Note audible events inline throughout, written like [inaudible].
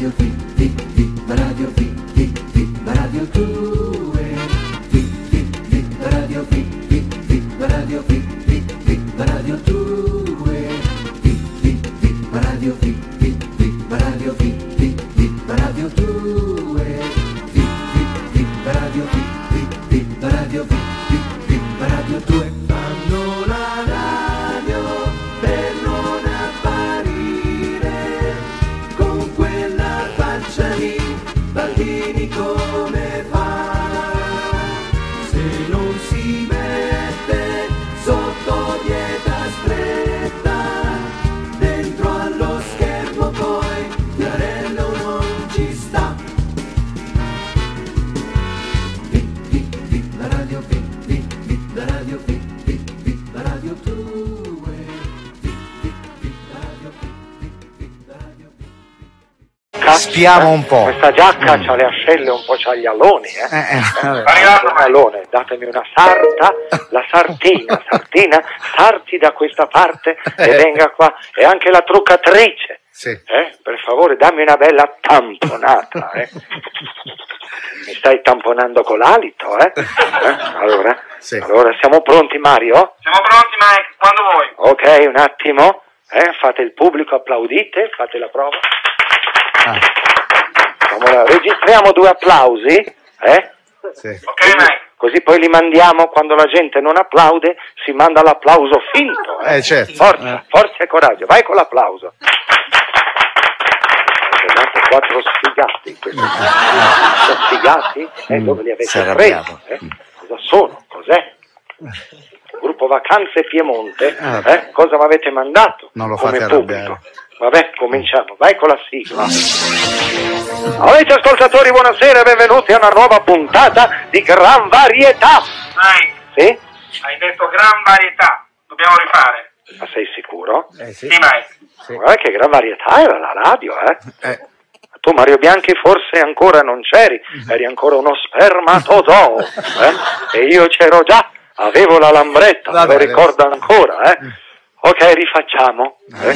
Radio Fi, fi. Spiamo un po'. Questa giacca c'ha le ascelle un po' c'ha gli aloni, eh. Eh, eh. Un alone, datemi una sarta, la sartina, [laughs] sartina, sarti da questa parte e venga qua. E anche la truccatrice, Sì. eh, per favore dammi una bella tamponata, eh. Mi stai tamponando con l'alito, eh? [laughs] Eh? Allora, Sì. allora, siamo pronti Mario? Siamo pronti Mike, quando vuoi. Ok, un attimo, eh? Fate il pubblico, applaudite, fate la prova. Ah, Allora, registriamo due applausi, eh? sì. Ok Mike? Così poi li mandiamo quando la gente non applaude, si manda l'applauso finto. Eh, certo. Forza, Eh. forza e coraggio, vai con l'applauso. Avete quattro sfigati, questi. Sono sfigati? Eh, dove li Mm, avete presi? Eh? Cosa sono? Cos'è? Gruppo Vacanze Piemonte, Ah. eh? cosa mi avete mandato? Non lo come fate pubblico? Vabbè, cominciamo, vai con la sigla. Amici ascoltatori, buonasera e benvenuti a una nuova puntata di Gran Varietà. Mike, Sì? hai detto gran varietà. Dobbiamo rifare. Ma sei sicuro? Eh, sì. Sì Mike. Guarda che Gran Varietà era la radio, eh? Eh, Tu Mario Bianchi forse ancora non c'eri, eri ancora uno spermatozoo, eh? [laughs] E io c'ero già, avevo la lambretta, me lo ricordo ancora, eh? Ok, rifacciamo. eh?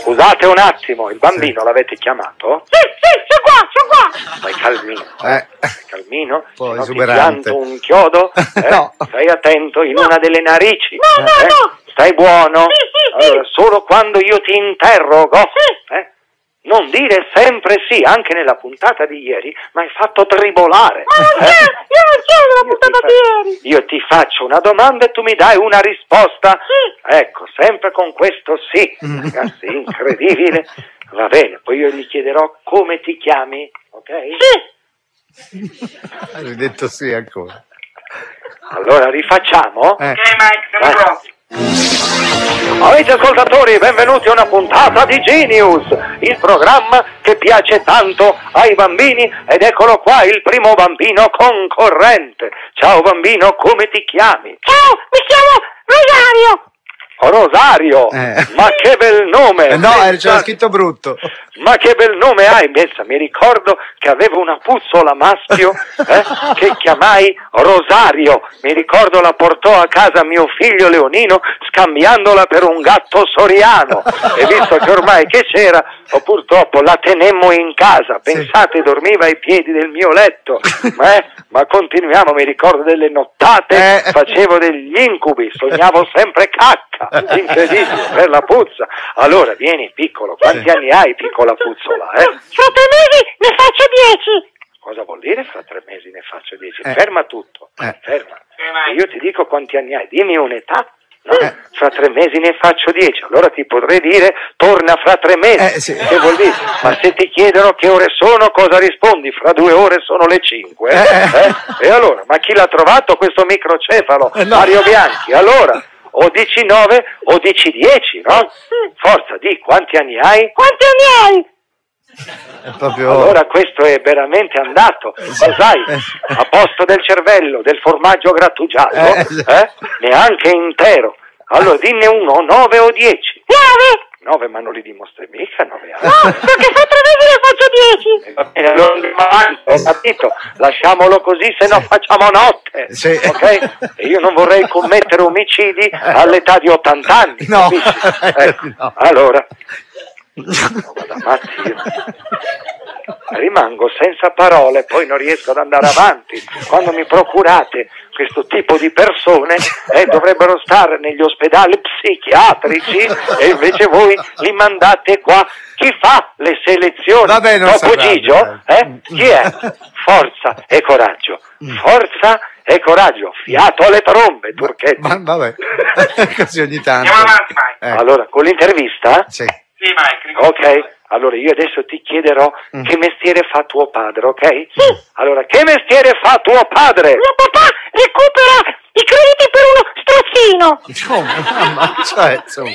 Scusate un attimo, il bambino l'avete chiamato? Sì, sì, sono qua, sono qua. Stai calmino. [laughs] eh. Calmino, po' se no ti esuberante. pianto un chiodo, [laughs] eh? No. stai attento in una delle narici. No, no, eh? no. Stai buono? Sì, sì, sì. Allora, solo quando io ti interrogo, eh? Non dire sempre sì, anche nella puntata di ieri, mi hai fatto tribolare. Ma non eh? c'è, io non c'ero nella puntata fa- di ieri. Io ti faccio una domanda e tu mi dai una risposta. Sì. Ecco, sempre con questo sì. Ragazzi, incredibile. Va bene, poi io gli chiederò come ti chiami, ok? Sì. Hai detto sì ancora. Allora rifacciamo? Eh. Ok Mike, siamo pronti. Amici ascoltatori, benvenuti a una puntata di Genius, il programma che piace tanto ai bambini ed eccolo qua il primo bambino concorrente. Ciao bambino, come ti chiami? Ciao, mi chiamo Rosario. Rosario, Eh. ma che bel nome! Eh, no, eh, c'era scritto brutto. Ma che bel nome hai, Pensa, mi ricordo che avevo una puzzola maschio [laughs] eh, che chiamai Rosario. Mi ricordo la portò a casa mio figlio Leonino scambiandola per un gatto soriano. E visto che ormai che c'era, o purtroppo la tenemmo in casa. Pensate, dormiva ai piedi del mio letto. Ma, eh, ma continuiamo, mi ricordo delle nottate, Eh. facevo degli incubi, sognavo sempre cacca. [laughs] Incredibile, per la puzza. Allora, vieni piccolo, quanti anni hai piccola puzzola, eh? Fra tre mesi ne faccio dieci. Cosa vuol dire fra tre mesi ne faccio dieci? Eh. Ferma tutto, Eh. ferma. E io ti dico quanti anni hai, dimmi un'età. No? Eh. Fra tre mesi ne faccio dieci, allora ti potrei dire torna fra tre mesi. Eh, sì. Che vuol dire? Ma se ti chiedono che ore sono, cosa rispondi? Fra due ore sono le cinque. Eh. Eh? E allora, ma chi l'ha trovato questo microcefalo? Eh, no. Mario Bianchi. Allora, o dici nove o dici dieci, no? Forza, di quanti anni hai? Quanti anni hai? È proprio... Allora questo è veramente andato, cos'hai? A posto del cervello, del formaggio grattugiato, Eh, eh? Neanche intero. Allora dinne uno, nove o dieci. Nove. Nove, ma non li dimostri mica, nove anni. No, perché fra tre mesi ne faccio dieci. Eh, Va bene, allora andiamo avanti, ho capito, lasciamolo così, se no facciamo notte, Sì. ok? E io non vorrei commettere omicidi all'età di 80 anni, No. capisci? [laughs] Ecco, No. allora, Vado matti io. Rimango senza parole, poi non riesco ad andare avanti. Quando mi procurate questo tipo di persone eh, dovrebbero stare negli ospedali psichiatrici e invece voi li mandate qua. Chi fa le selezioni? Vabbè, non Dopo Gigio? Eh? Chi è? Forza e coraggio. Mm. Forza e coraggio. Fiato alle trombe, turchetti. Ma vabbè, [laughs] così ogni tanto. Andiamo avanti, Mike. Eh, Allora, con l'intervista? sì. Sì, Mike. ricordo. Ok, allora io adesso ti chiederò Mm. che mestiere fa tuo padre, ok? Allora, che mestiere fa tuo padre? Mio papà recupera i crediti per uno strozzino. Come? Mamma, cioè, insomma.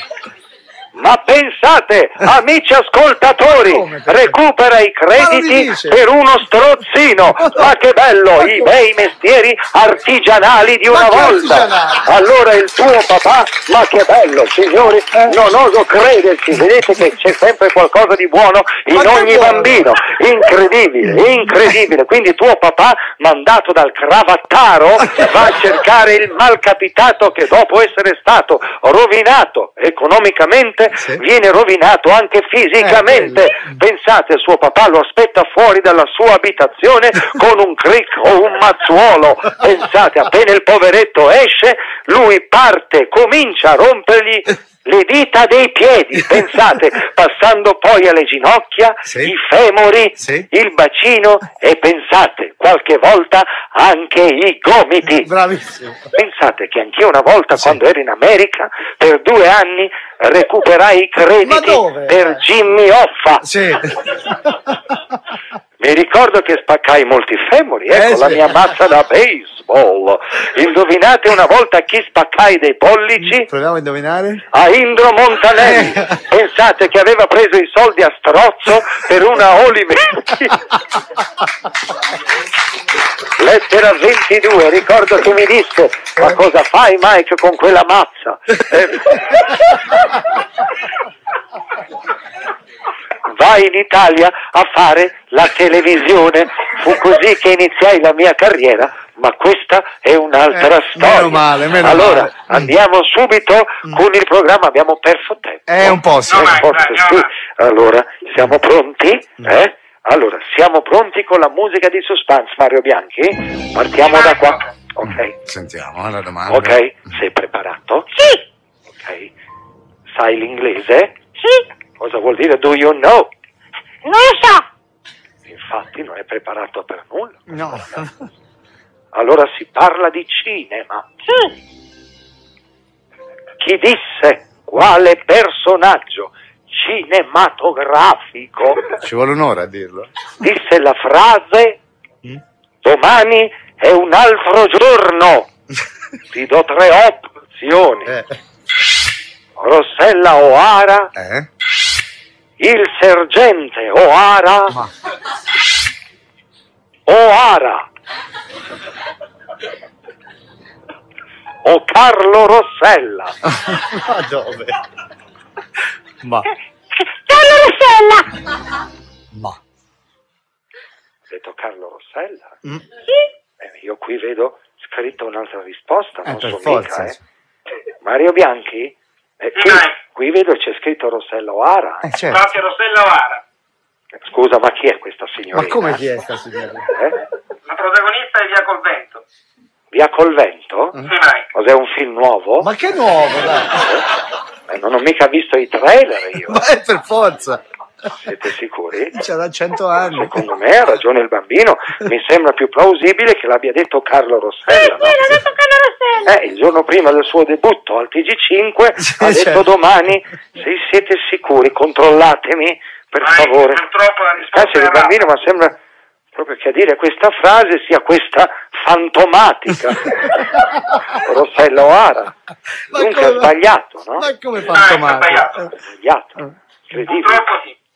Ma pensate, amici ascoltatori, Come? recupera i crediti per uno strozzino. Ma che bello, i bei mestieri artigianali di una volta. Allora il tuo papà, ma che bello, signori, Eh. non oso crederci, vedete che c'è sempre qualcosa di buono in ogni bambino. Incredibile, [laughs] incredibile. Quindi tuo papà, mandato dal cravattaro, [laughs] va a cercare il malcapitato che dopo essere stato rovinato economicamente Sì. viene rovinato anche fisicamente. Eh, Pensate, suo papà lo aspetta fuori dalla sua abitazione [laughs] con un cric o un mazzuolo. Pensate, appena il poveretto esce, lui parte, comincia a rompergli le dita dei piedi, [laughs] pensate, passando poi alle ginocchia, Sì. i femori, Sì. il bacino e pensate, qualche volta anche i gomiti. Bravissimo. Pensate che anch'io una volta, quando ero in America, per due anni recuperai i crediti per Jimmy Hoffa. Sì. [laughs] Mi ricordo che spaccai molti femori, ecco Eh, la mia mazza da baseball. Indovinate una volta chi spaccai dei pollici? Proviamo a indovinare? A Indro Montanelli. Eh. [laughs] Pensate che aveva preso i soldi a strozzo per una Olivetti. [laughs] Lettera 22, ricordo che mi disse, ma cosa fai Mike con quella mazza? [laughs] Eh, vai in Italia a fare la televisione. Fu così che iniziai la mia carriera, ma questa è un'altra Eh, storia. meno male, meno allora, male. Mm. andiamo subito con il programma, abbiamo perso tempo. Eh, un po' sì. No, Eh, forse andiamo Allora, siamo pronti? Mm. Eh? Allora, siamo pronti con la musica di suspense, Mario Bianchi? Partiamo da qua. Ok. Sentiamo eh, la domanda. Ok, sei preparato? Sì, Ok. Sai l'inglese? sì, Cosa vuol dire do you know? non lo so. Infatti non è preparato per nulla. No. Allora si parla di cinema. Sì, Chi disse quale personaggio cinematografico Ci vuole un'ora a dirlo. disse la frase Mm? domani è un altro giorno. [laughs] Ti do tre opzioni. Eh. Rossella O'Hara, Eh? Il sergente O'Hara, Ma. O'Hara o Carlo Rossella. [laughs] Ma dove? Ma. Carlo Rossella. Ma. Ha detto Carlo Rossella? Mm. Eh, io qui vedo scritta un'altra risposta, Eh, non so forza. mica, eh. Mario Bianchi? Eh, qui, Sì. Qui vedo c'è scritto Rossella O'Hara. Eh, certo. Proprio Rossella O'Hara. Scusa, ma chi è questa signorina? Ma come chi è sta signora? Eh? La protagonista è Via col vento. Via col vento? Sì, Mike. Cos'è un film nuovo? Ma che nuovo, dai. Eh, non ho mica visto i trailer io. [laughs] Ma è per forza. Siete sicuri? Da cento anni. Secondo me ha ragione il bambino, mi sembra più plausibile che l'abbia detto Carlo Rossella. Sì, l'ha detto Carlo Rossella. Eh, il giorno prima del suo debutto al TG5 Sì, ha detto certo. domani, se siete sicuri, controllatemi, per Mike, favore. Purtroppo la risposta è il bambino, ma sembra proprio che a dire questa frase sia questa fantomatica. [laughs] Rossella O'Hara. Ma Dunque come- ha sbagliato, no? Ma come Dai, fantomatico? sbagliato. Ha sbagliato. Incredibile.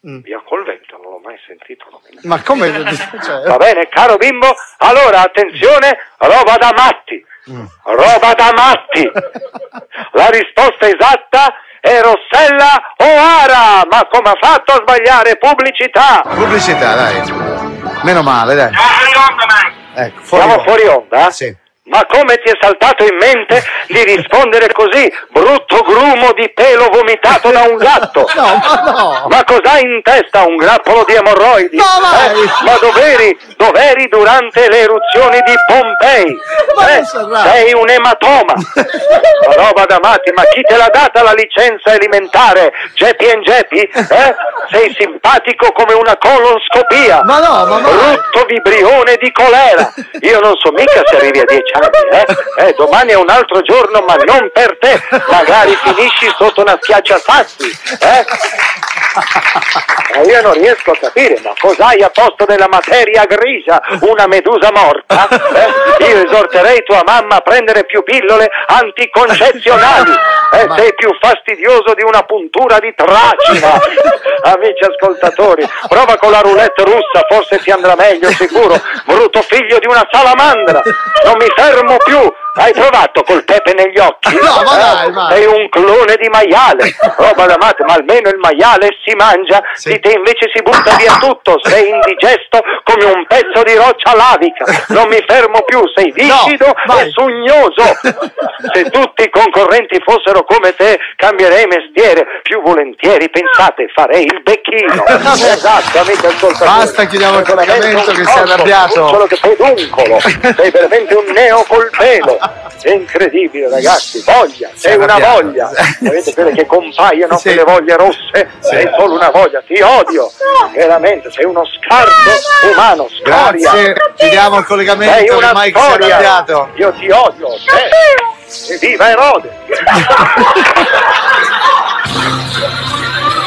Mm. Via col vento, non l'ho mai sentito nominare. Ma come? [laughs] Cioè, Va bene, caro bimbo, allora attenzione, roba da matti. Mm. Roba da matti. La risposta esatta è Rossella O'Hara. Ma come ha fatto a sbagliare? Pubblicità. Pubblicità, dai. Meno male, dai. Siamo fuori onda, Mike. Ecco, fuori Siamo onda. fuori onda? Sì. Ma come ti è saltato in mente di rispondere così, brutto grumo di pelo vomitato da un gatto? [laughs] No, ma no. Ma cos'hai in testa? Un grappolo di emorroidi? No, vai. Eh? Ma dov'eri? Dov'eri durante le eruzioni di Pompei? Ma Eh, sei un ematoma! Ma roba da matti, ma chi te l'ha data la licenza alimentare? Geppi e Geppi? Eh? Sei simpatico come una colonscopia! Ma no, ma no. Brutto vibrione di colera! Io non so mica se arrivi a dieci anni, eh? Eh, domani è un altro giorno, ma non per te! Magari finisci sotto una schiacciasassi, eh? Ma io non riesco a capire, ma cos'hai a posto della materia grigia? Una medusa morta? Eh? Io esorterei tua mamma a prendere più pillole anticoncezionali. Eh, sei più fastidioso di una puntura di tracina. Amici ascoltatori, prova con la roulette russa, forse ti andrà meglio, sicuro. Brutto figlio di una salamandra. Non mi fermo più. Hai provato col pepe negli occhi? No, ma Eh? dai, ma- Sei un clone di maiale. Roba da matte, ma almeno il maiale si mangia, Sì. di te invece si butta via tutto. Sei indigesto come un pezzo di roccia lavica. Non mi fermo più, sei viscido vai. e sugnoso. Se tutti i concorrenti fossero come te, cambierei mestiere. Più volentieri, pensate, farei il becchino. esatto, amici ascoltatori. Basta, chiudiamo il Sei collegamento che sei arrabbiato. Solo che peduncolo. Sei veramente un neo col pelo. È incredibile, ragazzi. Voglia, sei una voglia. Vedete quelle che compaiono, Sì. quelle voglie rosse? Sei solo una voglia, ti odio. Veramente, sei uno scarso umano, scoria. Grazie, chiudiamo il Sei collegamento che una è storia. arrabbiato. Io ti odio. E viva Erode.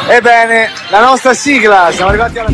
Ebbene, la nostra sigla, siamo arrivati alla...